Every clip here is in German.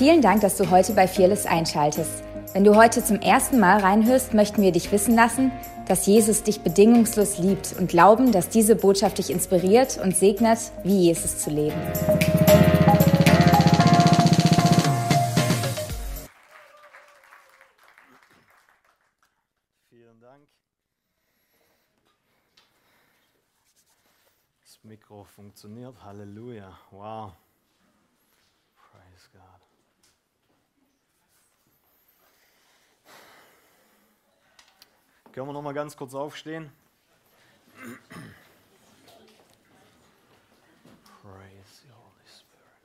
Vielen Dank, dass du heute bei Fearless einschaltest. Wenn du heute zum ersten Mal reinhörst, möchten wir dich wissen lassen, dass Jesus dich bedingungslos liebt und glauben, dass diese Botschaft dich inspiriert und segnet, wie Jesus zu leben. Vielen Dank. Das Mikro funktioniert. Halleluja. Wow. Praise God. Können wir noch mal ganz kurz aufstehen? Praise you, Holy Spirit.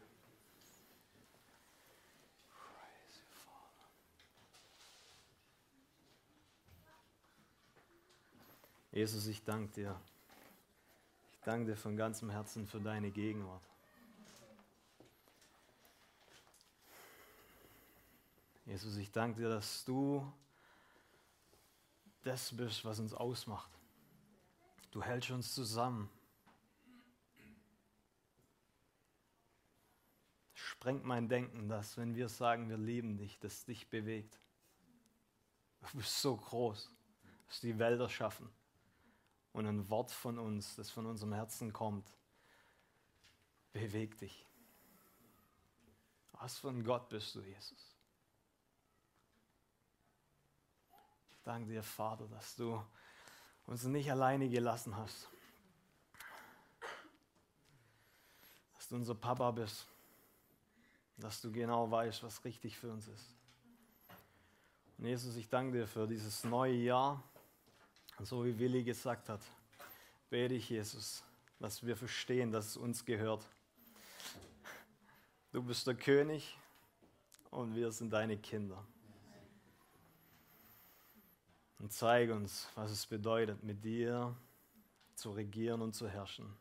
Praise you, Father. Jesus, ich danke dir. Ich danke dir von ganzem Herzen für deine Gegenwart. Jesus, ich danke dir, dass du das bist, was uns ausmacht. Du hältst uns zusammen. Sprengt mein Denken, dass wenn wir sagen, wir lieben dich, das dich bewegt. Du bist so groß, dass die Wälder schaffen. Und ein Wort von uns, das von unserem Herzen kommt, bewegt dich. Was für ein Gott bist du, Jesus? Danke dir, Vater, dass du uns nicht alleine gelassen hast. Dass du unser Papa bist. Dass du genau weißt, was richtig für uns ist. Und Jesus, ich danke dir für dieses neue Jahr. Und so wie Willi gesagt hat, bete ich, Jesus, dass wir verstehen, dass es uns gehört. Du bist der König und wir sind deine Kinder. Und zeig uns, was es bedeutet, mit dir zu regieren und zu herrschen.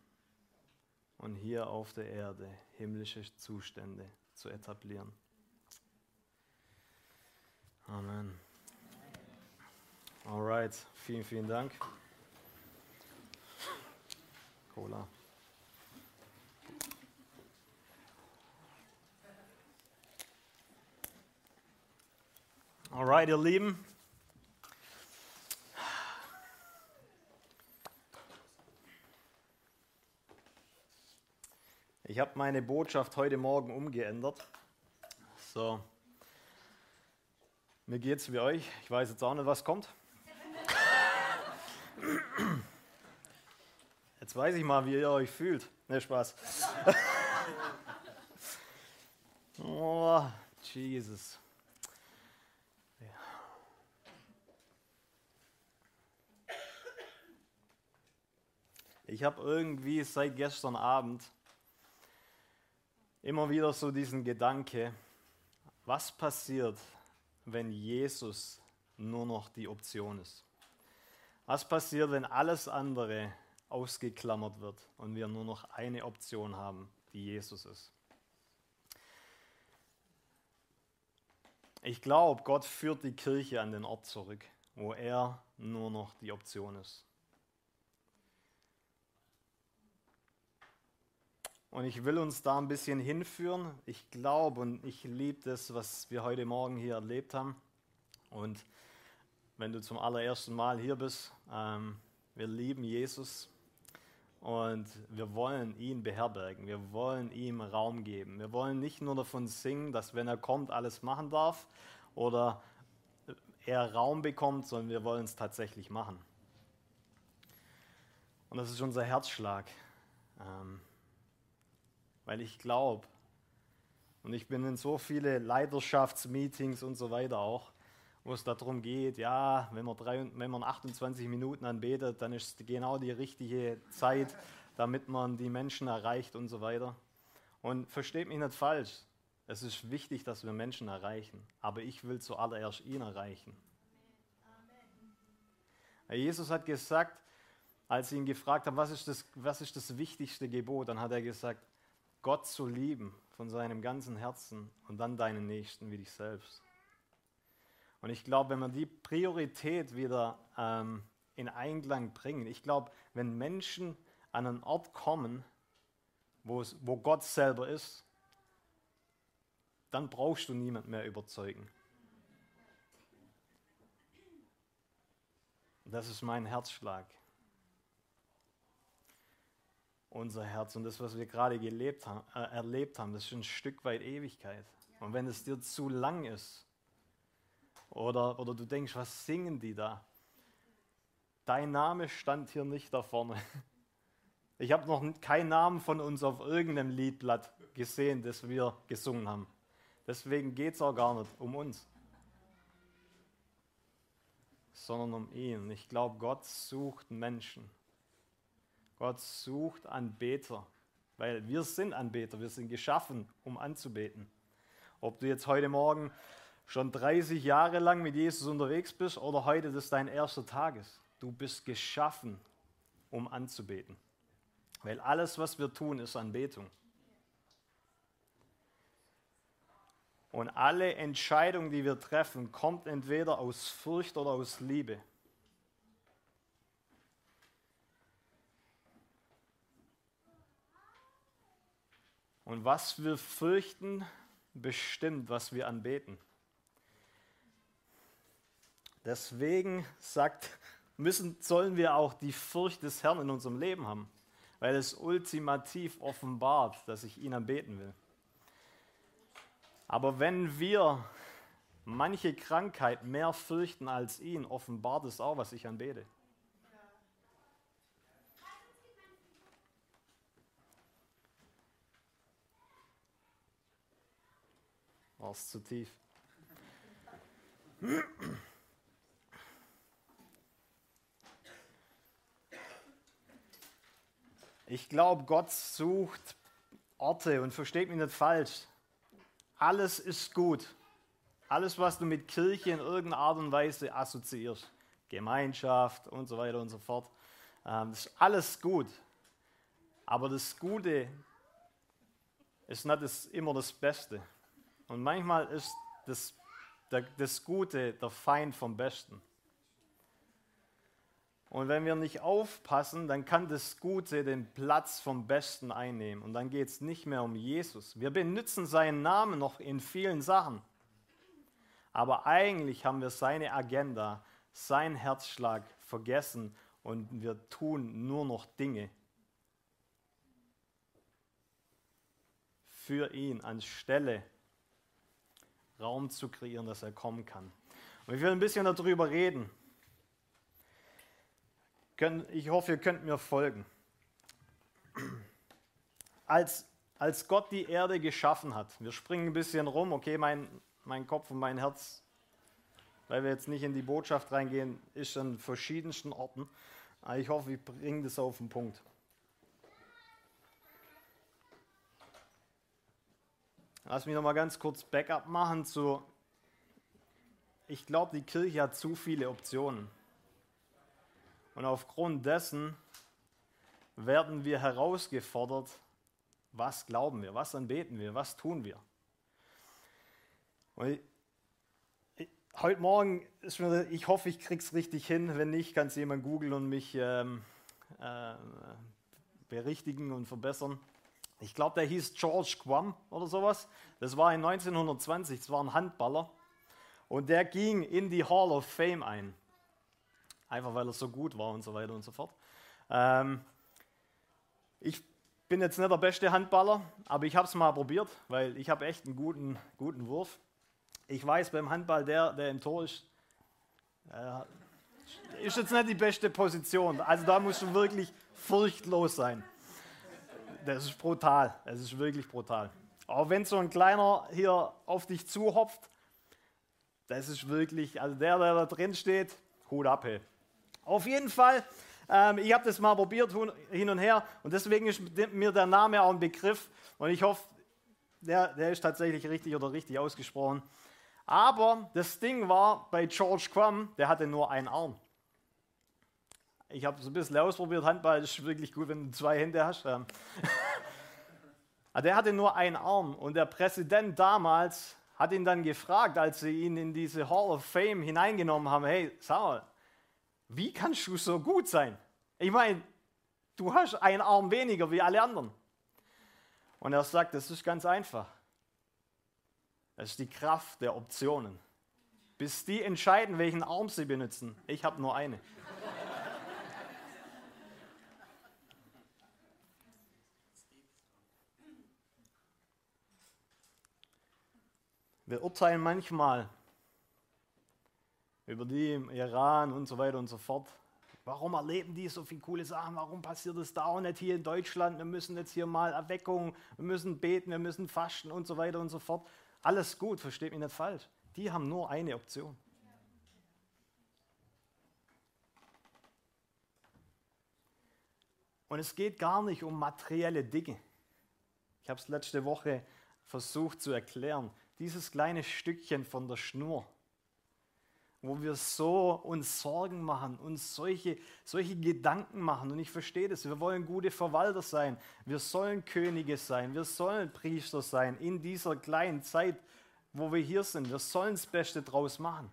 Und hier auf der Erde himmlische Zustände zu etablieren. Amen. Alright, vielen, vielen Dank. Cola. Alright, ihr Lieben. Ich habe meine Botschaft heute Morgen umgeändert. So. Mir geht's wie euch. Ich weiß jetzt auch nicht, was kommt. Jetzt weiß ich mal, wie ihr euch fühlt. Ne, Spaß. oh, Jesus. Ich habe irgendwie seit gestern Abend immer wieder so diesen Gedanke, was passiert, wenn Jesus nur noch die Option ist? Was passiert, wenn alles andere ausgeklammert wird und wir nur noch eine Option haben, die Jesus ist? Ich glaube, Gott führt die Kirche an den Ort zurück, wo er nur noch die Option ist. Und ich will uns da ein bisschen hinführen. Ich glaube und ich liebe das, was wir heute Morgen hier erlebt haben. Und wenn du zum allerersten Mal hier bist, ähm, wir lieben Jesus und wir wollen ihn beherbergen. Wir wollen ihm Raum geben. Wir wollen nicht nur davon singen, dass wenn er kommt, alles machen darf oder er Raum bekommt, sondern wir wollen es tatsächlich machen. Und das ist unser Herzschlag. Ähm, weil ich glaube, und ich bin in so viele Leiterschaftsmeetings und so weiter auch, wo es darum geht, ja, wenn man, drei, wenn man 28 Minuten anbetet, dann ist es genau die richtige Zeit, damit man die Menschen erreicht und so weiter. Und versteht mich nicht falsch, es ist wichtig, dass wir Menschen erreichen, aber ich will zuallererst ihn erreichen. Jesus hat gesagt, als sie ihn gefragt haben, was ist, das, was ist das wichtigste Gebot, dann hat er gesagt, Gott zu lieben von seinem ganzen Herzen und dann deinen Nächsten wie dich selbst. Und ich glaube, wenn wir die Priorität wieder ähm, in Einklang bringen, ich glaube, wenn Menschen an einen Ort kommen, wo, Gott selber ist, dann brauchst du niemand mehr überzeugen. Das ist mein Herzschlag. Unser Herz und das, was wir gerade gelebt haben, äh, erlebt haben, das ist ein Stück weit Ewigkeit. Und wenn es dir zu lang ist, oder, oder du denkst, was singen die da? Dein Name stand hier nicht da vorne. Ich habe noch keinen Namen von uns auf irgendeinem Liedblatt gesehen, das wir gesungen haben. Deswegen geht es auch gar nicht um uns, sondern um ihn. Ich glaube, Gott sucht Menschen. Gott sucht Anbeter, weil wir sind Anbeter, wir sind geschaffen, um anzubeten. Ob du jetzt heute Morgen schon 30 Jahre lang mit Jesus unterwegs bist oder heute das dein erster Tag ist, du bist geschaffen, um anzubeten. Weil alles, was wir tun, ist Anbetung. Und alle Entscheidungen, die wir treffen, kommt entweder aus Furcht oder aus Liebe. Und was wir fürchten, bestimmt, was wir anbeten. Deswegen sagt, müssen, sollen wir auch die Furcht des Herrn in unserem Leben haben, weil es ultimativ offenbart, dass ich ihn anbeten will. Aber wenn wir manche Krankheit mehr fürchten als ihn, offenbart es auch, was ich anbete. War es zu tief? Ich glaube, Gott sucht Orte und versteht mich nicht falsch. Alles ist gut. Alles, was du mit Kirche in irgendeiner Art und Weise assoziierst, Gemeinschaft und so weiter und so fort, ähm, das ist alles gut. Aber das Gute ist nicht immer das Beste. Und manchmal ist das, das Gute der Feind vom Besten. Und wenn wir nicht aufpassen, dann kann das Gute den Platz vom Besten einnehmen. Und dann geht es nicht mehr um Jesus. Wir benutzen seinen Namen noch in vielen Sachen. Aber eigentlich haben wir seine Agenda, seinen Herzschlag vergessen und wir tun nur noch Dinge für ihn anstelle Raum zu kreieren, dass er kommen kann. Und ich will ein bisschen darüber reden. Ich hoffe, ihr könnt mir folgen. Als, als Gott die Erde geschaffen hat, wir springen ein bisschen rum, okay, mein, mein Kopf und mein Herz, weil wir jetzt nicht in die Botschaft reingehen, ist an verschiedensten Orten. Aber ich hoffe, ich bringe das auf den Punkt. Lass mich noch mal ganz kurz Backup machen zu. Ich glaube, die Kirche hat zu viele Optionen. Und aufgrund dessen werden wir herausgefordert, was glauben wir, was anbeten wir, was tun wir. Und ich, ich, heute Morgen ist mir, ich hoffe, ich kriege es richtig hin. Wenn nicht, kann es jemand googeln und mich ähm, äh, berichtigen und verbessern. Ich glaube, der hieß George Quam oder sowas. Das war in 1920, das war ein Handballer. Und der ging in die Hall of Fame ein. Einfach weil er so gut war und so weiter und so fort. Ähm, ich bin jetzt nicht der beste Handballer, aber ich habe es mal probiert, weil ich habe echt einen guten, guten Wurf. Ich weiß beim Handball, der, der im Tor ist, äh, ist jetzt nicht die beste Position. Also da musst du wirklich furchtlos sein. Das ist brutal. Das ist wirklich brutal. Auch wenn so ein kleiner hier auf dich zuhopft, das ist wirklich, also der, der da drin steht, Hut ab. Hey. Auf jeden Fall, ähm, ich habe das mal probiert hin und her und deswegen ist mir der Name auch ein Begriff und ich hoffe, der, der ist tatsächlich richtig oder richtig ausgesprochen. Aber das Ding war bei George Crumb, der hatte nur einen Arm. Ich habe es ein bisschen ausprobiert, Handball ist wirklich gut, wenn du zwei Hände hast. Ähm. der hatte nur einen Arm und der Präsident damals hat ihn dann gefragt, als sie ihn in diese Hall of Fame hineingenommen haben, hey, sag mal, wie kannst du so gut sein? Ich meine, du hast einen Arm weniger wie alle anderen. Und er sagt, das ist ganz einfach. Das ist die Kraft der Optionen. Bis die entscheiden, welchen Arm sie benutzen. Ich habe nur eine. Wir urteilen manchmal über die im Iran und so weiter und so fort. Warum erleben die so viele coole Sachen? Warum passiert es da auch nicht hier in Deutschland? Wir müssen jetzt hier mal Erweckung, wir müssen beten, wir müssen fasten und so weiter und so fort. Alles gut, versteht mich nicht falsch. Die haben nur eine Option. Und es geht gar nicht um materielle Dinge. Ich habe es letzte Woche versucht zu erklären. Dieses kleine Stückchen von der Schnur, wo wir so uns Sorgen machen, uns solche, solche Gedanken machen. Und ich verstehe das. Wir wollen gute Verwalter sein. Wir sollen Könige sein. Wir sollen Priester sein in dieser kleinen Zeit, wo wir hier sind. Wir sollen das Beste draus machen.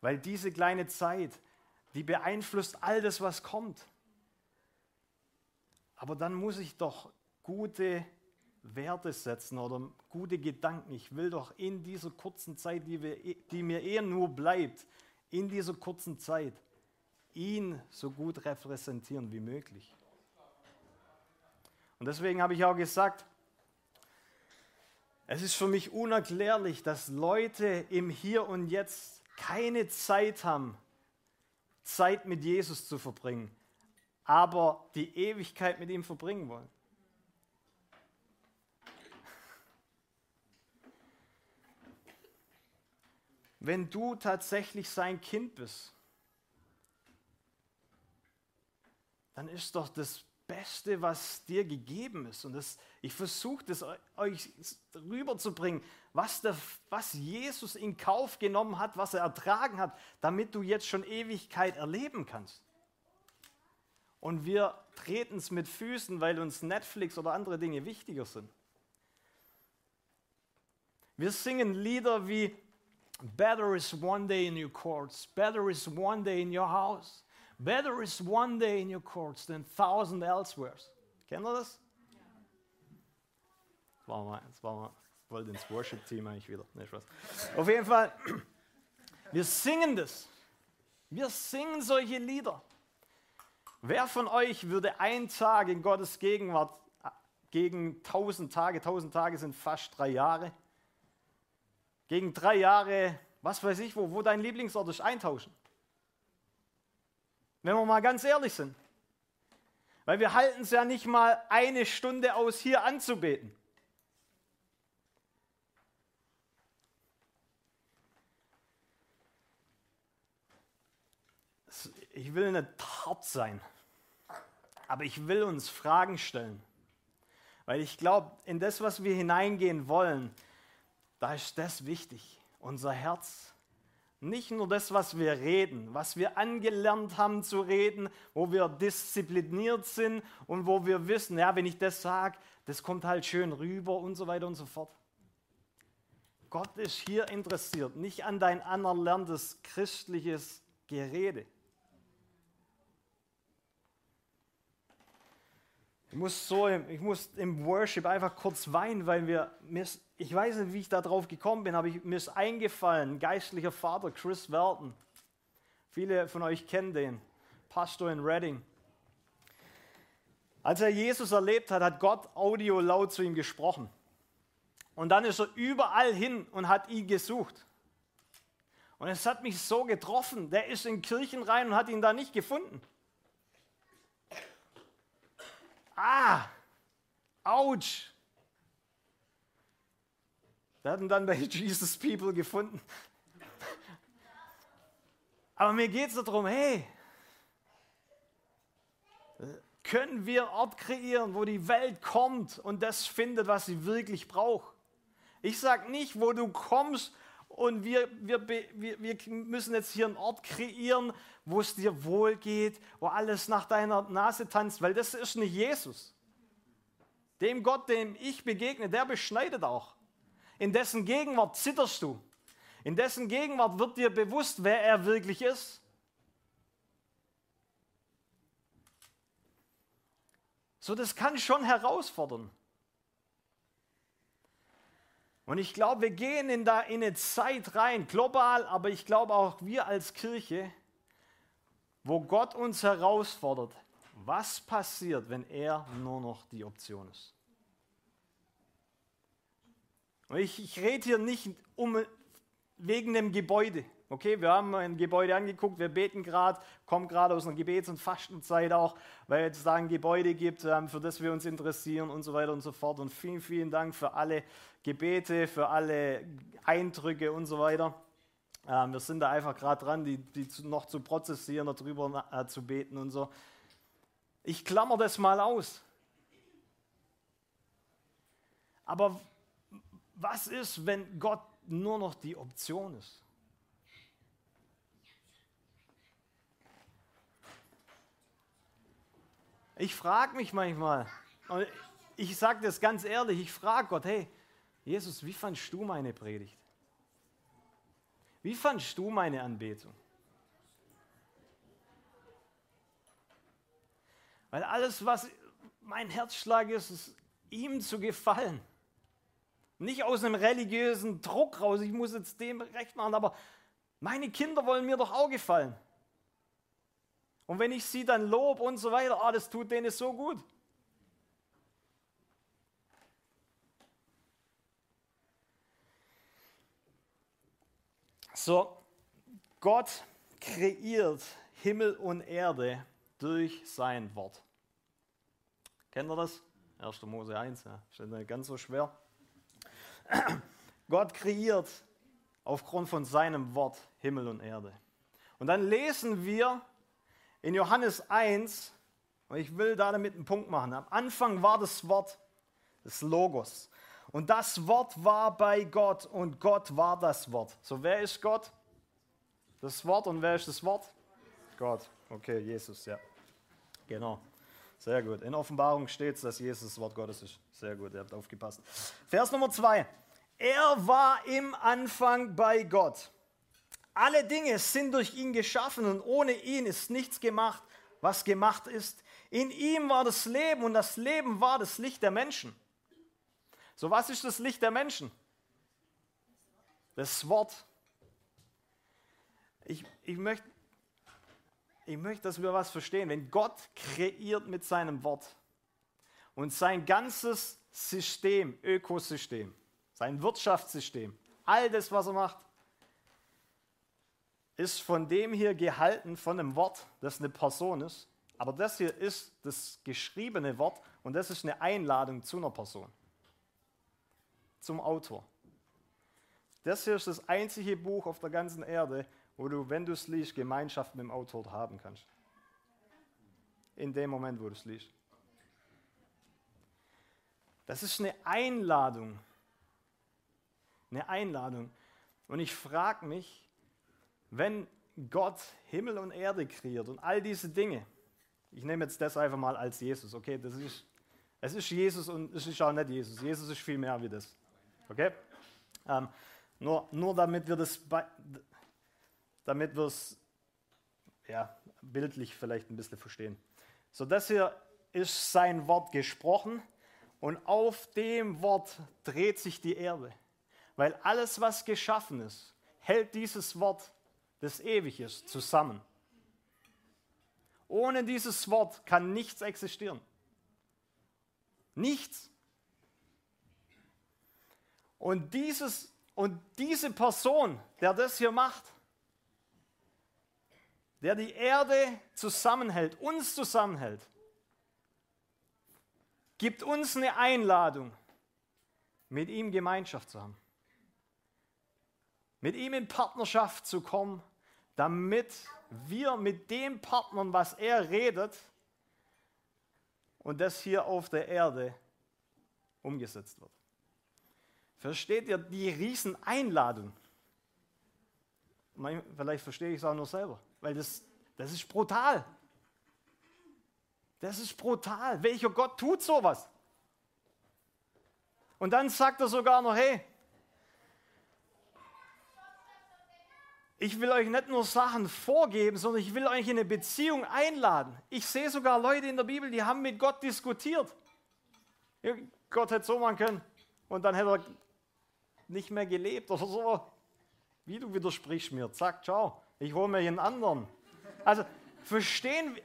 Weil diese kleine Zeit, die beeinflusst all das, was kommt. Aber dann muss ich doch gute Werte setzen oder gute Gedanken. Ich will doch in dieser kurzen Zeit, die, wir, die mir eh nur bleibt, in dieser kurzen Zeit ihn so gut repräsentieren wie möglich. Und deswegen habe ich auch gesagt, es ist für mich unerklärlich, dass Leute im Hier und Jetzt keine Zeit haben, Zeit mit Jesus zu verbringen, aber die Ewigkeit mit ihm verbringen wollen. Wenn du tatsächlich sein Kind bist, dann ist doch das Beste, was dir gegeben ist. Und das, ich versuche das euch rüberzubringen, was, der, was Jesus in Kauf genommen hat, was er ertragen hat, damit du jetzt schon Ewigkeit erleben kannst. Und wir treten es mit Füßen, weil uns Netflix oder andere Dinge wichtiger sind. Wir singen Lieder wie Better is one day in your courts. Better is one day in your house. Better is one day in your courts than thousand elsewhere. Kennt ihr das? Das war mal, das war mal, ich wollte ins Worship-Team eigentlich wieder. Nee, Spaß. Auf jeden Fall, wir singen das. Wir singen solche Lieder. Wer von euch würde einen Tag in Gottes Gegenwart gegen tausend Tage, tausend Tage sind fast drei Jahre, gegen drei Jahre, was weiß ich, wo, wo dein Lieblingsort ist, eintauschen. Wenn wir mal ganz ehrlich sind. Weil wir halten es ja nicht mal eine Stunde aus, hier anzubeten. Ich will nicht hart sein, aber ich will uns Fragen stellen. Weil ich glaube, in das, was wir hineingehen wollen, da ist das wichtig, unser Herz. Nicht nur das, was wir reden, was wir angelernt haben zu reden, wo wir diszipliniert sind und wo wir wissen, ja, wenn ich das sage, das kommt halt schön rüber und so weiter und so fort. Gott ist hier interessiert, nicht an dein anerlerntes christliches Gerede. Ich muss, so, ich muss im Worship einfach kurz weinen, weil wir, ich weiß nicht, wie ich da drauf gekommen bin, aber ich, mir ist eingefallen, geistlicher Vater Chris Welton. Viele von euch kennen den, Pastor in Reading. Als er Jesus erlebt hat, hat Gott audio laut zu ihm gesprochen. Und dann ist er überall hin und hat ihn gesucht. Und es hat mich so getroffen. Der ist in Kirchen rein und hat ihn da nicht gefunden. Ah, ouch. Hatten dann bei Jesus People gefunden. Aber mir geht es darum, hey, können wir Ort kreieren, wo die Welt kommt und das findet, was sie wirklich braucht. Ich sage nicht, wo du kommst und wir, wir, wir, wir müssen jetzt hier einen Ort kreieren, wo es dir wohl geht, wo alles nach deiner Nase tanzt, weil das ist nicht Jesus. Dem Gott, dem ich begegne, der beschneidet auch. In dessen Gegenwart zitterst du. In dessen Gegenwart wird dir bewusst, wer er wirklich ist. So, das kann schon herausfordern. Und ich glaube, wir gehen in, da in eine Zeit rein, global, aber ich glaube auch wir als Kirche, wo Gott uns herausfordert, was passiert, wenn er nur noch die Option ist. Und ich, ich rede hier nicht um, wegen dem Gebäude. Okay, wir haben ein Gebäude angeguckt, wir beten gerade, kommen gerade aus einer Gebets- und Fastenzeit auch, weil es da ein Gebäude gibt, ähm, für das wir uns interessieren und so weiter und so fort. Und vielen, vielen Dank für alle Gebete, für alle Eindrücke und so weiter. Ähm, wir sind da einfach gerade dran, die, die noch zu prozessieren, darüber äh, zu beten und so. Ich klammer das mal aus. Aber was ist, wenn Gott nur noch die Option ist? Ich frage mich manchmal, und ich sage das ganz ehrlich, ich frage Gott, hey, Jesus, wie fandst du meine Predigt? Wie fandst du meine Anbetung? Weil alles, was mein Herzschlag ist, ist ihm zu gefallen. Nicht aus einem religiösen Druck raus, ich muss jetzt dem recht machen, aber meine Kinder wollen mir doch auch gefallen. Und wenn ich sie dann lob und so weiter, ah, das tut denen so gut. So, Gott kreiert Himmel und Erde durch sein Wort. Kennt ihr das? 1. Mose 1, ja, ist nicht ganz so schwer. Gott kreiert aufgrund von seinem Wort Himmel und Erde. Und dann lesen wir in Johannes 1, und ich will da damit einen Punkt machen. Am Anfang war das Wort, das Logos. Und das Wort war bei Gott und Gott war das Wort. So, wer ist Gott? Das Wort und wer ist das Wort? Gott. Okay, Jesus, ja. Genau. Sehr gut. In Offenbarung steht es, dass Jesus das Wort Gottes ist. Sehr gut, ihr habt aufgepasst. Vers Nummer zwei. Er war im Anfang bei Gott. Alle Dinge sind durch ihn geschaffen und ohne ihn ist nichts gemacht, was gemacht ist. In ihm war das Leben und das Leben war das Licht der Menschen. So, was ist das Licht der Menschen? Das Wort. Ich, ich möchte ich möchte, dass wir was verstehen. Wenn Gott kreiert mit seinem Wort und sein ganzes System, Ökosystem, sein Wirtschaftssystem, all das, was er macht, ist von dem hier gehalten, von einem Wort, das eine Person ist. Aber das hier ist das geschriebene Wort und das ist eine Einladung zu einer Person, zum Autor. Das hier ist das einzige Buch auf der ganzen Erde, wo du, wenn du es liest, Gemeinschaft mit dem Autor haben kannst. In dem Moment, wo du es liest. Das ist eine Einladung. Eine Einladung. Und ich frage mich, wenn Gott Himmel und Erde kreiert und all diese Dinge, ich nehme jetzt das einfach mal als Jesus, okay? Das ist, es ist Jesus und es ist auch nicht Jesus. Jesus ist viel mehr wie das. Okay? Ähm, nur, nur damit wir das damit wir es ja, bildlich vielleicht ein bisschen verstehen. So, das hier ist sein Wort gesprochen und auf dem Wort dreht sich die Erde. Weil alles, was geschaffen ist, hält dieses Wort, das ewig ist, zusammen. Ohne dieses Wort kann nichts existieren. Nichts. Und, dieses, und diese Person, der das hier macht, der die Erde zusammenhält, uns zusammenhält, gibt uns eine Einladung, mit ihm Gemeinschaft zu haben. Mit ihm in Partnerschaft zu kommen, damit wir mit dem Partnern, was er redet, und das hier auf der Erde umgesetzt wird. Versteht ihr die Rieseneinladung? Vielleicht verstehe ich es auch nur selber weil das, das ist brutal. Das ist brutal. Welcher Gott tut sowas? Und dann sagt er sogar noch, hey, ich will euch nicht nur Sachen vorgeben, sondern ich will euch in eine Beziehung einladen. Ich sehe sogar Leute in der Bibel, die haben mit Gott diskutiert. Gott hätte so machen können und dann hätte er nicht mehr gelebt oder so. Wie du widersprichst mir. Zack, ciao. Ich hole mir einen anderen. Also, verstehen,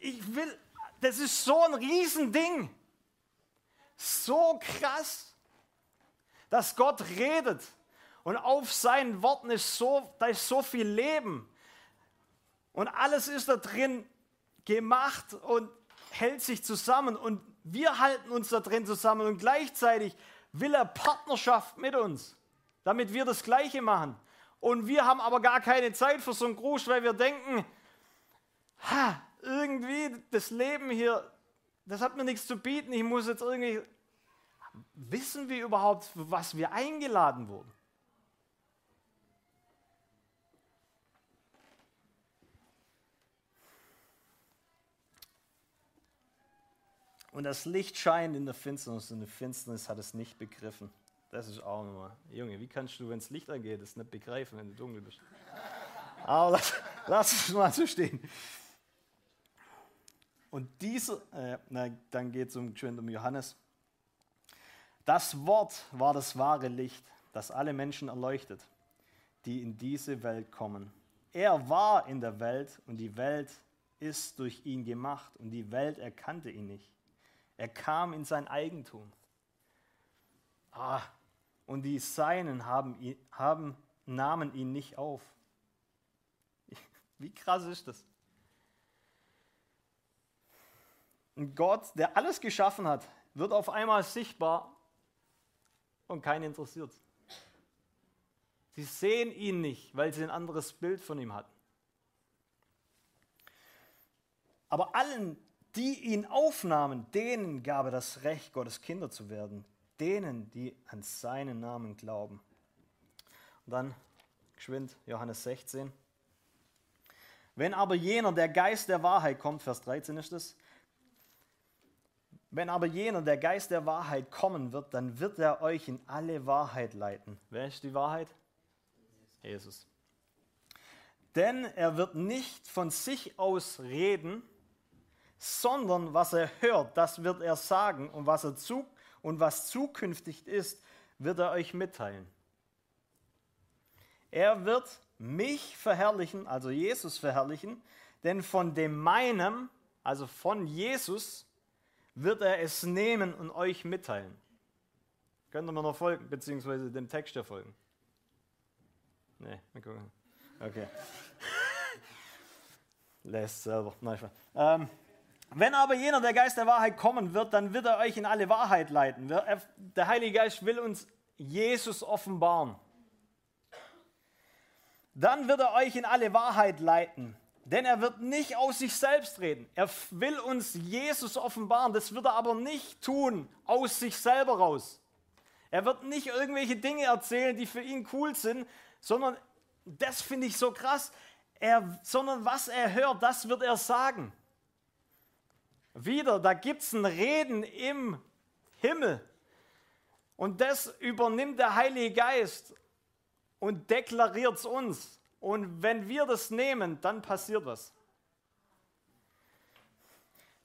ich will, das ist so ein Riesending. So krass, dass Gott redet. Und auf seinen Worten ist so, da ist so viel Leben. Und alles ist da drin gemacht und hält sich zusammen. Und wir halten uns da drin zusammen. Und gleichzeitig will er Partnerschaft mit uns, damit wir das Gleiche machen. Und wir haben aber gar keine Zeit für so einen Gruß, weil wir denken, ha, irgendwie das Leben hier, das hat mir nichts zu bieten. Ich muss jetzt irgendwie. Wissen wir überhaupt, für was wir eingeladen wurden? Und das Licht scheint in der Finsternis und die Finsternis hat es nicht begriffen. Das ist auch nochmal. Junge, wie kannst du, wenn es Licht angeht, es nicht begreifen, wenn du dunkel bist? Aber lass, lass es mal so stehen. Und dieser, äh, na, dann geht es um, um Johannes. Das Wort war das wahre Licht, das alle Menschen erleuchtet, die in diese Welt kommen. Er war in der Welt und die Welt ist durch ihn gemacht und die Welt erkannte ihn nicht. Er kam in sein Eigentum. Ah, und die Seinen haben, haben, nahmen ihn nicht auf. Wie krass ist das? Ein Gott, der alles geschaffen hat, wird auf einmal sichtbar und keinen interessiert. Sie sehen ihn nicht, weil sie ein anderes Bild von ihm hatten. Aber allen, die ihn aufnahmen, denen gab er das Recht, Gottes Kinder zu werden. Denen, die an seinen Namen glauben. Und dann geschwind Johannes 16. Wenn aber jener, der Geist der Wahrheit kommt, Vers 13 ist es, wenn aber jener, der Geist der Wahrheit kommen wird, dann wird er euch in alle Wahrheit leiten. Wer ist die Wahrheit? Jesus. Denn er wird nicht von sich aus reden, sondern was er hört, das wird er sagen und was er zu und was zukünftig ist, wird er euch mitteilen. Er wird mich verherrlichen, also Jesus verherrlichen, denn von dem meinem, also von Jesus, wird er es nehmen und euch mitteilen. Könnt ihr mir noch folgen, beziehungsweise dem Text ja folgen? Nee, mal gucken. Okay. Lässt selber. Nein, ähm, wenn aber jener, der Geist der Wahrheit kommen wird, dann wird er euch in alle Wahrheit leiten. Der Heilige Geist will uns Jesus offenbaren. Dann wird er euch in alle Wahrheit leiten. Denn er wird nicht aus sich selbst reden. Er will uns Jesus offenbaren. Das wird er aber nicht tun aus sich selber raus. Er wird nicht irgendwelche Dinge erzählen, die für ihn cool sind, sondern das finde ich so krass. Er, sondern was er hört, das wird er sagen. Wieder, da gibt es ein Reden im Himmel. Und das übernimmt der Heilige Geist und deklariert es uns. Und wenn wir das nehmen, dann passiert was.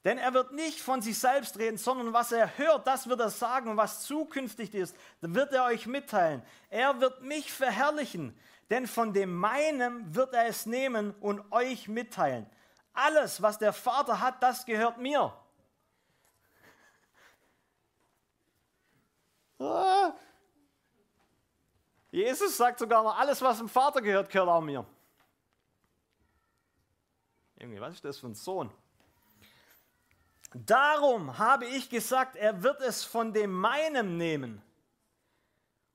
Denn er wird nicht von sich selbst reden, sondern was er hört, das wird er sagen. Und was zukünftig ist, wird er euch mitteilen. Er wird mich verherrlichen, denn von dem meinem wird er es nehmen und euch mitteilen. Alles, was der Vater hat, das gehört mir. Ah, Jesus sagt sogar noch, alles, was dem Vater gehört, gehört auch mir. Irgendwie, was ist das für ein Sohn? Darum habe ich gesagt, er wird es von dem meinem nehmen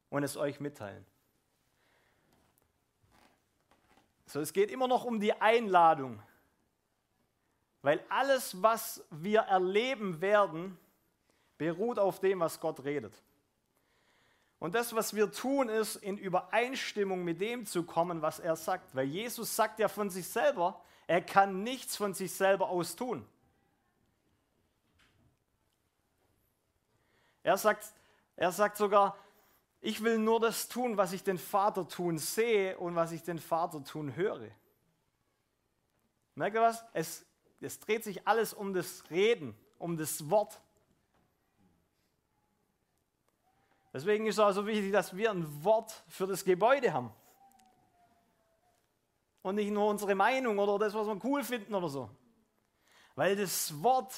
und es euch mitteilen. So, es geht immer noch um die Einladung. Weil alles, was wir erleben werden, beruht auf dem, was Gott redet. Und das, was wir tun, ist, in Übereinstimmung mit dem zu kommen, was er sagt. Weil Jesus sagt ja von sich selber, er kann nichts von sich selber aus tun. Er sagt, er sagt sogar, ich will nur das tun, was ich den Vater tun sehe und was ich den Vater tun höre. Merkt ihr was? Es, es dreht sich alles um das Reden, um das Wort. Deswegen ist es auch so wichtig, dass wir ein Wort für das Gebäude haben. Und nicht nur unsere Meinung oder das, was wir cool finden oder so. Weil das Wort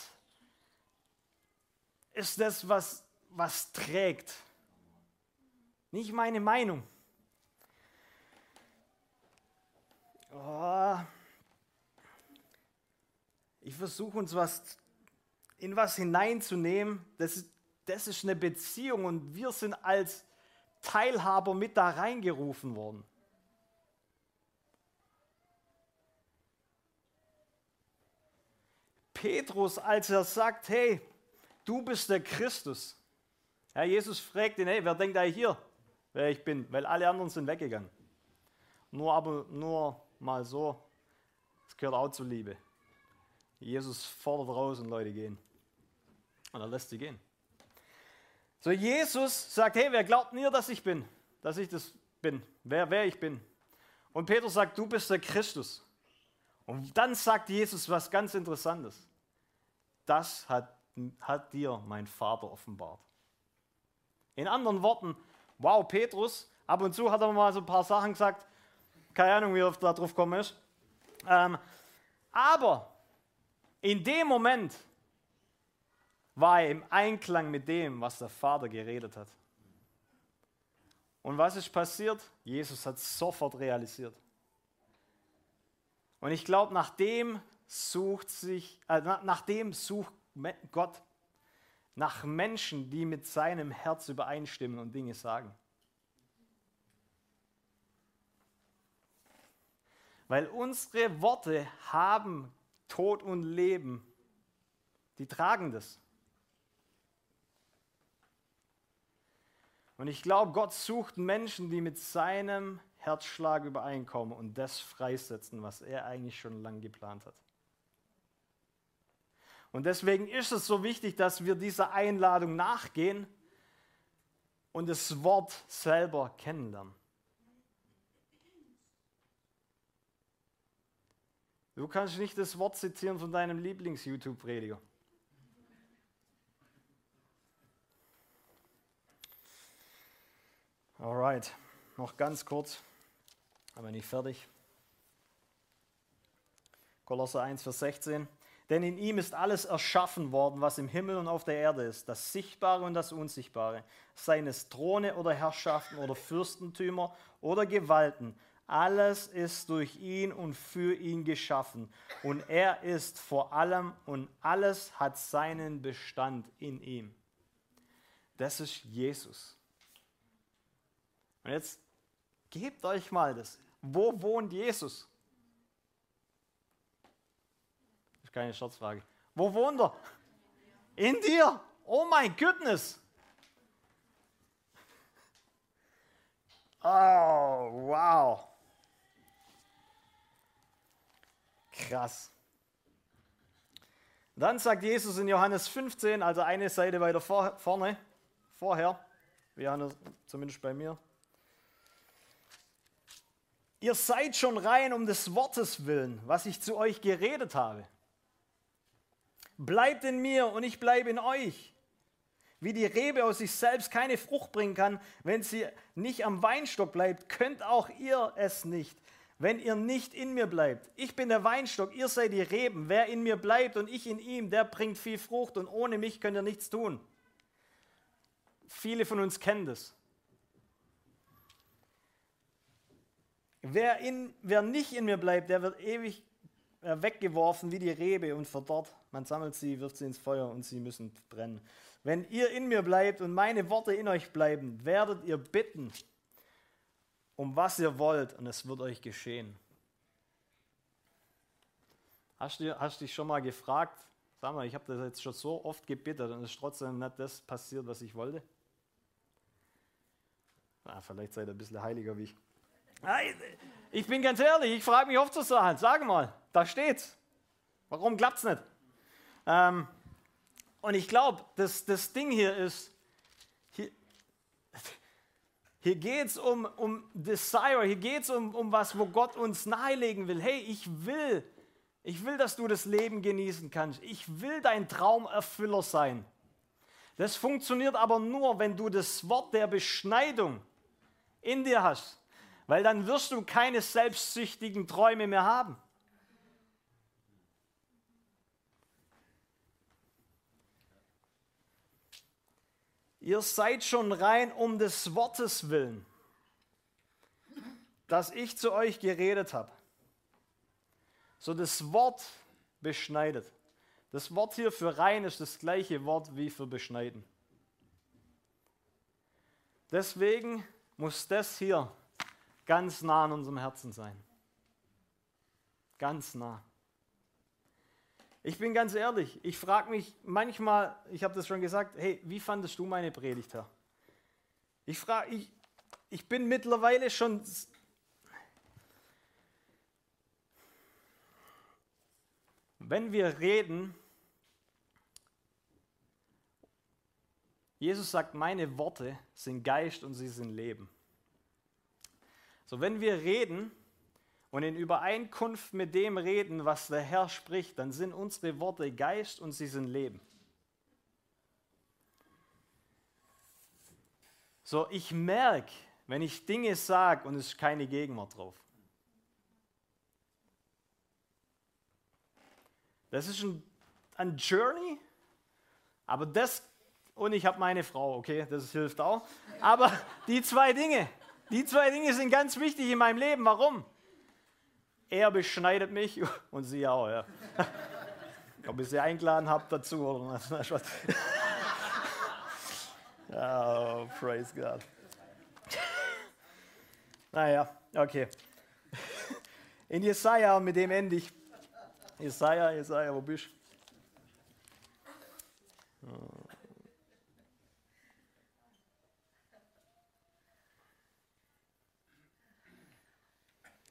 ist das, was, was trägt. Nicht meine Meinung. Oh. Ich versuche uns was in was hineinzunehmen. Das, das ist eine Beziehung und wir sind als Teilhaber mit da reingerufen worden. Petrus, als er sagt, hey, du bist der Christus. Ja, Jesus fragt ihn, hey, wer denkt eigentlich hier, wer ich bin? Weil alle anderen sind weggegangen. Nur aber nur mal so, es gehört auch zur Liebe. Jesus fordert raus und Leute gehen. Und er lässt sie gehen. So, Jesus sagt, hey, wer glaubt mir, dass ich bin? Dass ich das bin, wer, wer ich bin. Und Petrus sagt, du bist der Christus. Und dann sagt Jesus was ganz Interessantes. Das hat, hat dir mein Vater offenbart. In anderen Worten, wow, Petrus, ab und zu hat er mal so ein paar Sachen gesagt, keine Ahnung, wie er da drauf gekommen ist. Ähm, aber in dem Moment war er im Einklang mit dem, was der Vater geredet hat. Und was ist passiert? Jesus hat sofort realisiert. Und ich glaube, nach dem sucht sich, äh, nach dem sucht Gott nach Menschen, die mit seinem Herz übereinstimmen und Dinge sagen. Weil unsere Worte haben Tod und Leben. Die tragen das. Und ich glaube, Gott sucht Menschen, die mit seinem Herzschlag übereinkommen und das freisetzen, was er eigentlich schon lange geplant hat. Und deswegen ist es so wichtig, dass wir dieser Einladung nachgehen und das Wort selber kennenlernen. Du kannst nicht das Wort zitieren von deinem Lieblings-YouTube-Prediger. Alright, noch ganz kurz, aber nicht fertig. Kolosser 1, Vers 16. Denn in ihm ist alles erschaffen worden, was im Himmel und auf der Erde ist, das Sichtbare und das Unsichtbare, seien es Throne oder Herrschaften oder Fürstentümer oder Gewalten. Alles ist durch ihn und für ihn geschaffen. Und er ist vor allem und alles hat seinen Bestand in ihm. Das ist Jesus. Und jetzt gebt euch mal das. Wo wohnt Jesus? Das ist keine Scherzfrage. Wo wohnt er? In dir. Oh mein Goodness. Oh, wow. Krass. Dann sagt Jesus in Johannes 15, also eine Seite weiter vor, vorne, vorher, Johannes, zumindest bei mir, Ihr seid schon rein um des Wortes willen, was ich zu euch geredet habe. Bleibt in mir und ich bleibe in euch. Wie die Rebe aus sich selbst keine Frucht bringen kann, wenn sie nicht am Weinstock bleibt, könnt auch ihr es nicht, wenn ihr nicht in mir bleibt. Ich bin der Weinstock, ihr seid die Reben. Wer in mir bleibt und ich in ihm, der bringt viel Frucht und ohne mich könnt ihr nichts tun. Viele von uns kennen das. Wer, in, wer nicht in mir bleibt, der wird ewig äh, weggeworfen wie die Rebe und verdorrt. Man sammelt sie, wirft sie ins Feuer und sie müssen brennen. Wenn ihr in mir bleibt und meine Worte in euch bleiben, werdet ihr bitten, um was ihr wollt, und es wird euch geschehen. Hast du hast dich schon mal gefragt, sag mal, ich habe das jetzt schon so oft gebittet und es ist trotzdem nicht das passiert, was ich wollte? Na, vielleicht seid ihr ein bisschen heiliger wie ich. Ich bin ganz ehrlich, ich frage mich oft so Sachen. Sag mal, da steht's. Warum klappt's nicht? Ähm, und ich glaube, das, das Ding hier ist, hier, hier geht es um, um Desire, hier geht es um, um was, wo Gott uns nahelegen will. Hey, ich will, ich will, dass du das Leben genießen kannst. Ich will dein Traumerfüller sein. Das funktioniert aber nur, wenn du das Wort der Beschneidung in dir hast, weil dann wirst du keine selbstsüchtigen Träume mehr haben. Ihr seid schon rein um des Wortes willen, das ich zu euch geredet habe. So das Wort beschneidet. Das Wort hier für rein ist das gleiche Wort wie für beschneiden. Deswegen muss das hier ganz nah an unserem Herzen sein. Ganz nah. Ich bin ganz ehrlich, ich frage mich manchmal, ich habe das schon gesagt, hey, wie fandest du meine Predigt, Herr? Ich frage, ich, ich bin mittlerweile schon. Wenn wir reden, Jesus sagt, meine Worte sind Geist und sie sind Leben. So, wenn wir reden, und in Übereinkunft mit dem reden, was der Herr spricht, dann sind unsere Worte Geist und sie sind Leben. So, ich merke, wenn ich Dinge sage und es ist keine Gegenwart drauf. Das ist ein, ein Journey, aber das, und ich habe meine Frau, okay, das hilft auch. Aber die zwei Dinge, die zwei Dinge sind ganz wichtig in meinem Leben. Warum? Er beschneidet mich und sie auch, ja. Ob ich sie eingeladen habe dazu oder oh, praise God. Naja, okay. In Jesaja, mit dem ende ich. Jesaja, Jesaja, wo bist du?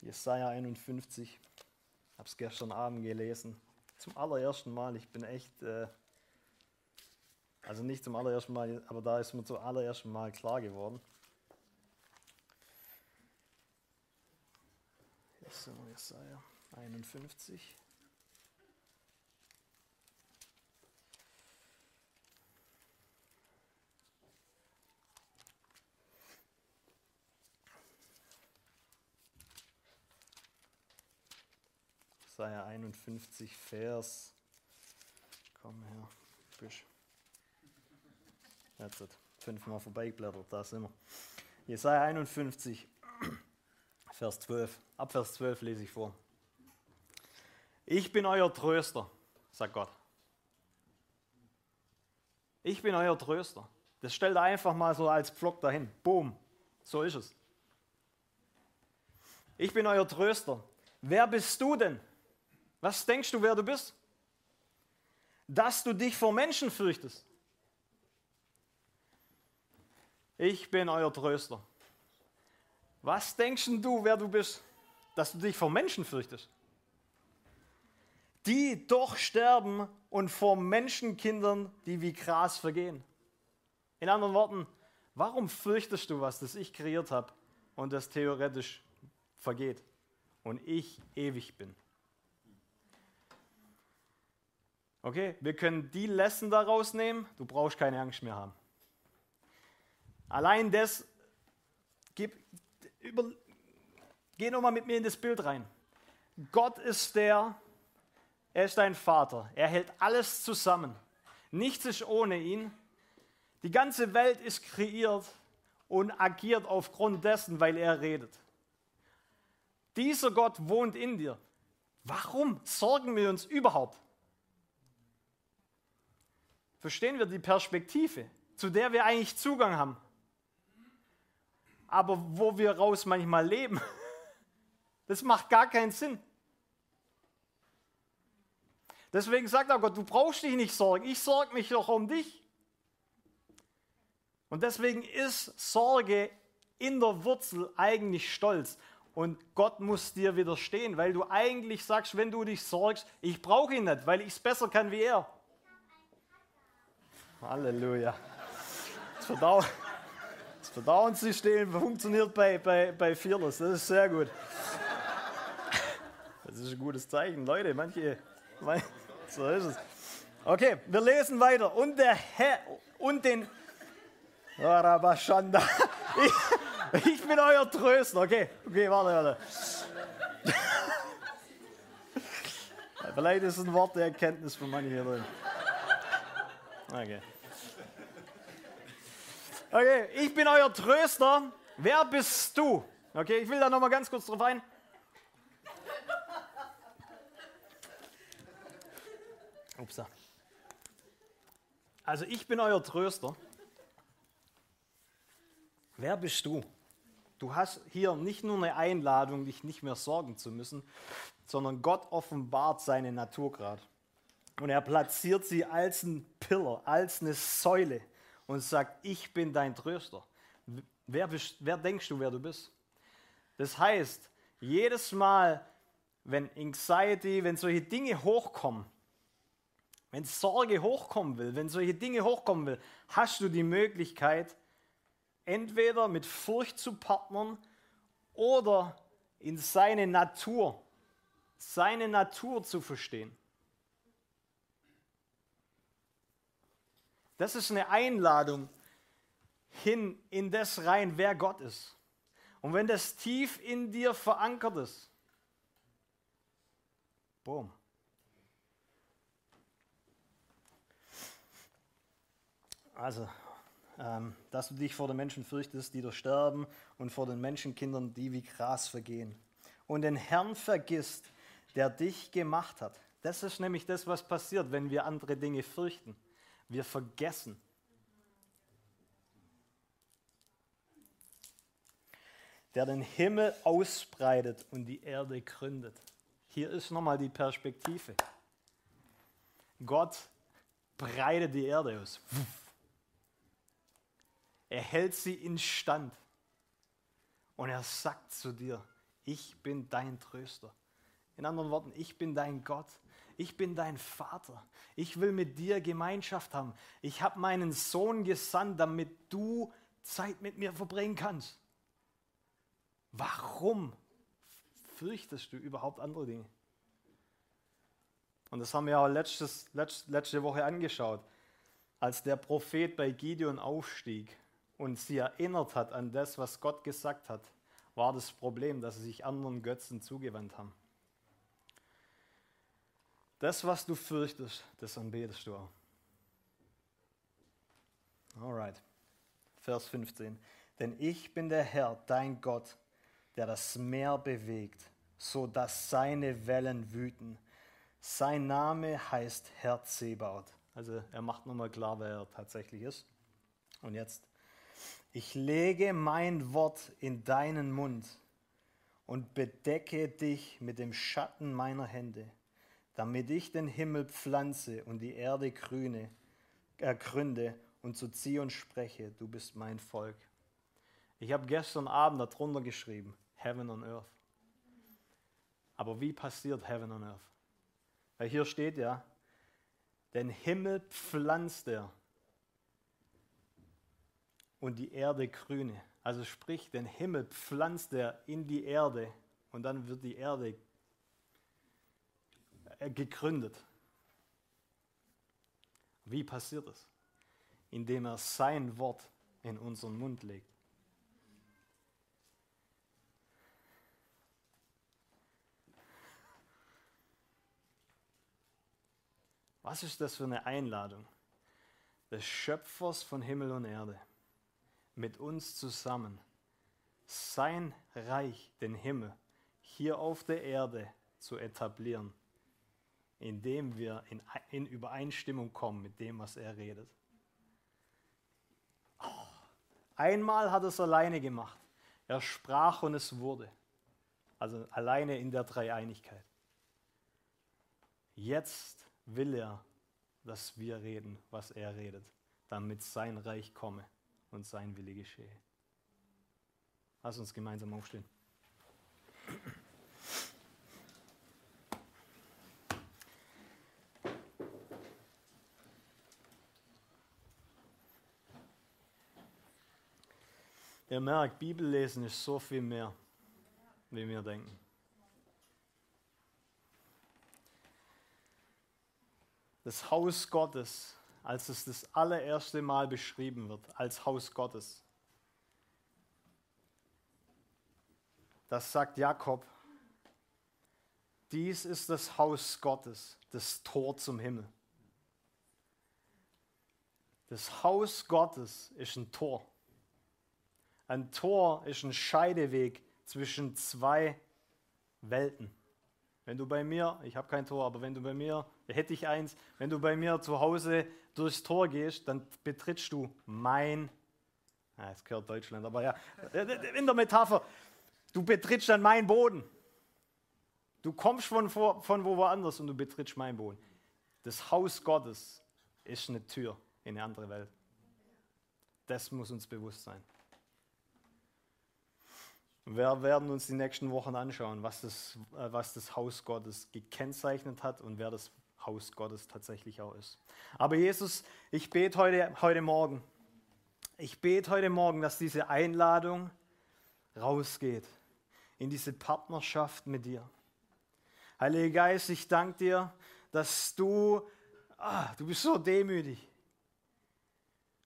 Jesaja 51. Ich habe es gestern Abend gelesen. Zum allerersten Mal. Ich bin echt, äh, also nicht zum allerersten Mal, aber da ist mir zum allerersten Mal klar geworden. Jesaja 51. Jesaja 51, Vers. Komm her, Büsch. Jetzt fünfmal vorbeigeblättert, da sind wir. Jesaja 51, Vers 12. Ab Vers 12 lese ich vor. Ich bin euer Tröster, sagt Gott. Ich bin euer Tröster. Das stellt er einfach mal so als Pflock dahin. Boom. So ist es. Ich bin euer Tröster. Wer bist du denn? Was denkst du, wer du bist? Dass du dich vor Menschen fürchtest. Ich bin euer Tröster. Was denkst du, wer du bist? Dass du dich vor Menschen fürchtest. Die doch sterben und vor Menschenkindern, die wie Gras vergehen. In anderen Worten, warum fürchtest du was, das ich kreiert habe und das theoretisch vergeht und ich ewig bin? Okay, wir können die Lesson daraus nehmen, du brauchst keine Angst mehr haben. Allein das, gib, über, geh nochmal mit mir in das Bild rein. Gott ist der, er ist dein Vater, er hält alles zusammen. Nichts ist ohne ihn. Die ganze Welt ist kreiert und agiert aufgrund dessen, weil er redet. Dieser Gott wohnt in dir. Warum sorgen wir uns überhaupt? Verstehen wir die Perspektive, zu der wir eigentlich Zugang haben. Aber wo wir raus manchmal leben, das macht gar keinen Sinn. Deswegen sagt auch Gott, du brauchst dich nicht sorgen, ich sorge mich doch um dich. Und deswegen ist Sorge in der Wurzel eigentlich Stolz. Und Gott muss dir widerstehen, weil du eigentlich sagst, wenn du dich sorgst, ich brauche ihn nicht, weil ich es besser kann wie er. Halleluja. Das, Verdau das Verdauungssystem funktioniert bei, bei, bei Fearless. Das ist sehr gut. Das ist ein gutes Zeichen. Leute, manche, so ist es. Okay, wir lesen weiter. Und der Herr und den Rabashanda. Ich, ich bin euer Tröster. Okay, okay, warte, warte. Vielleicht ist ein Wort der Erkenntnis für manche hier drin. Okay. Okay, ich bin euer Tröster. Wer bist du? Okay, ich will da nochmal ganz kurz drauf ein. Upsa. Also ich bin euer Tröster. Wer bist du? Du hast hier nicht nur eine Einladung, dich nicht mehr sorgen zu müssen, sondern Gott offenbart seine Natur gerade. Und er platziert sie als ein Pillar, als eine Säule und sagt, ich bin dein Tröster. Wer, bist, wer denkst du, wer du bist? Das heißt, jedes Mal, wenn Anxiety, wenn solche Dinge hochkommen, wenn Sorge hochkommen will, wenn solche Dinge hochkommen will, hast du die Möglichkeit, entweder mit Furcht zu partnern oder in seine Natur, seine Natur zu verstehen. Das ist eine Einladung hin in das rein, wer Gott ist. Und wenn das tief in dir verankert ist, boom. Also, ähm, dass du dich vor den Menschen fürchtest, die durch sterben, und vor den Menschenkindern, die wie Gras vergehen. Und den Herrn vergisst, der dich gemacht hat. Das ist nämlich das, was passiert, wenn wir andere Dinge fürchten. Wir vergessen. Der den Himmel ausbreitet und die Erde gründet. Hier ist nochmal die Perspektive. Gott breitet die Erde aus. Er hält sie in Stand. Und er sagt zu dir, ich bin dein Tröster. In anderen Worten, ich bin dein Gott. Ich bin dein Vater. Ich will mit dir Gemeinschaft haben. Ich habe meinen Sohn gesandt, damit du Zeit mit mir verbringen kannst. Warum fürchtest du überhaupt andere Dinge? Und das haben wir auch letztes, letzte Woche angeschaut, als der Prophet bei Gideon aufstieg und sie erinnert hat an das, was Gott gesagt hat, war das Problem, dass sie sich anderen Götzen zugewandt haben. Das, was du fürchtest, das anbetest du auch. Alright. Vers 15. Denn ich bin der Herr, dein Gott, der das Meer bewegt, so dass seine Wellen wüten. Sein Name heißt Herr Zebaut. Also er macht nochmal klar, wer er tatsächlich ist. Und jetzt ich lege mein Wort in deinen Mund und bedecke dich mit dem Schatten meiner Hände, damit ich den Himmel pflanze und die Erde grüne, ergründe und zu Zion spreche, du bist mein Volk. Ich habe gestern Abend darunter geschrieben, Heaven on Earth. Aber wie passiert Heaven on Earth? Weil hier steht ja, den Himmel pflanzt er und die Erde grüne. Also sprich, den Himmel pflanzt er in die Erde und dann wird die Erde äh, gegründet. Wie passiert es? Indem er sein Wort in unseren Mund legt. Was ist das für eine Einladung des Schöpfers von Himmel und Erde? mit uns zusammen sein Reich, den Himmel, hier auf der Erde zu etablieren, indem wir in, in Übereinstimmung kommen mit dem, was er redet. Oh, einmal hat er es alleine gemacht. Er sprach und es wurde. Also alleine in der Dreieinigkeit. Jetzt will er, dass wir reden, was er redet, damit sein Reich komme und sein Wille geschehe. Lass uns gemeinsam aufstehen. Ihr merkt, Bibellesen ist so viel mehr, wie wir denken. das Haus Gottes, als es das allererste Mal beschrieben wird, als Haus Gottes. Das sagt Jakob. Dies ist das Haus Gottes, das Tor zum Himmel. Das Haus Gottes ist ein Tor. Ein Tor ist ein Scheideweg zwischen zwei Welten. Wenn du bei mir, ich habe kein Tor, aber wenn du bei mir, hätte ich eins, wenn du bei mir zu Hause durchs Tor gehst, dann betrittst du mein, ja, es gehört Deutschland, aber ja, in der Metapher, du betrittst dann meinen Boden. Du kommst von, von wo woanders und du betrittst meinen Boden. Das Haus Gottes ist eine Tür in eine andere Welt. Das muss uns bewusst sein. Wir werden uns die nächsten Wochen anschauen, was das, äh, was das Haus Gottes gekennzeichnet hat und wer das Haus Gottes tatsächlich auch ist. Aber Jesus, ich bete heute, heute Morgen, ich bete heute Morgen, dass diese Einladung rausgeht in diese Partnerschaft mit dir. Heiliger Geist, ich danke dir, dass du, ah, du bist so demütig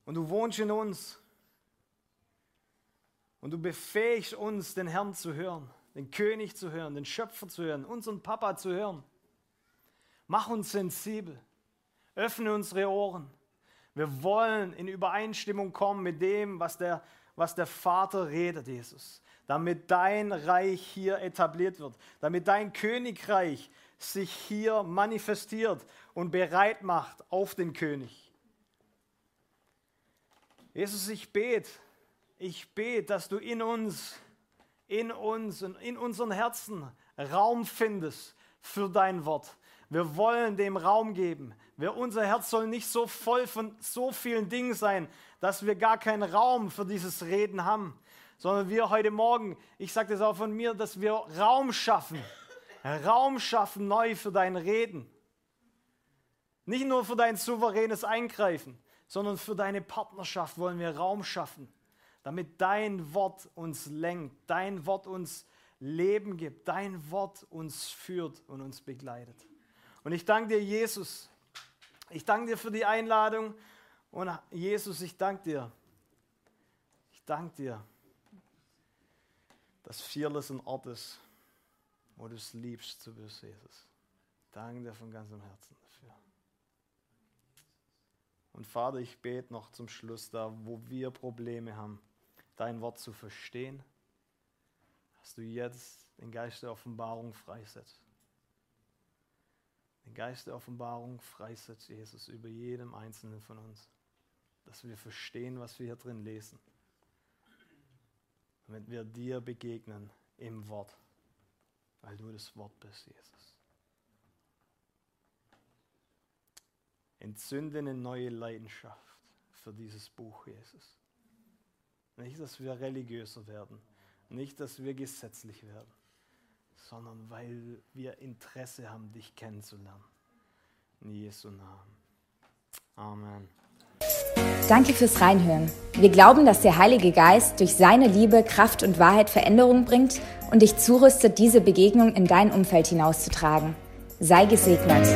und du wohnst in uns und du befähigst uns, den Herrn zu hören, den König zu hören, den Schöpfer zu hören, unseren Papa zu hören. Mach uns sensibel. Öffne unsere Ohren. Wir wollen in Übereinstimmung kommen mit dem, was der, was der Vater redet, Jesus. Damit dein Reich hier etabliert wird. Damit dein Königreich sich hier manifestiert und bereit macht auf den König. Jesus, ich bete, ich bete, dass du in uns, in uns und in unseren Herzen Raum findest für dein Wort. Wir wollen dem Raum geben. Wir, unser Herz soll nicht so voll von so vielen Dingen sein, dass wir gar keinen Raum für dieses Reden haben, sondern wir heute Morgen, ich sage das auch von mir, dass wir Raum schaffen. Raum schaffen neu für dein Reden. Nicht nur für dein souveränes Eingreifen, sondern für deine Partnerschaft wollen wir Raum schaffen damit dein Wort uns lenkt, dein Wort uns Leben gibt, dein Wort uns führt und uns begleitet. Und ich danke dir, Jesus. Ich danke dir für die Einladung. Und Jesus, ich danke dir. Ich danke dir, dass Fearless ein Ort ist, wo du es liebst zu bist, Jesus. Danke dir von ganzem Herzen dafür. Und Vater, ich bete noch zum Schluss da, wo wir Probleme haben dein Wort zu verstehen, dass du jetzt den Geist der Offenbarung freisetzt. Den Geist der Offenbarung freisetzt Jesus über jedem Einzelnen von uns. Dass wir verstehen, was wir hier drin lesen. Damit wir dir begegnen im Wort, weil du das Wort bist, Jesus. Entzünde eine neue Leidenschaft für dieses Buch, Jesus. Nicht, dass wir religiöser werden, nicht, dass wir gesetzlich werden, sondern weil wir Interesse haben, dich kennenzulernen. In Jesu Namen. Amen. Danke fürs Reinhören. Wir glauben, dass der Heilige Geist durch seine Liebe, Kraft und Wahrheit Veränderung bringt und dich zurüstet, diese Begegnung in dein Umfeld hinauszutragen. Sei gesegnet.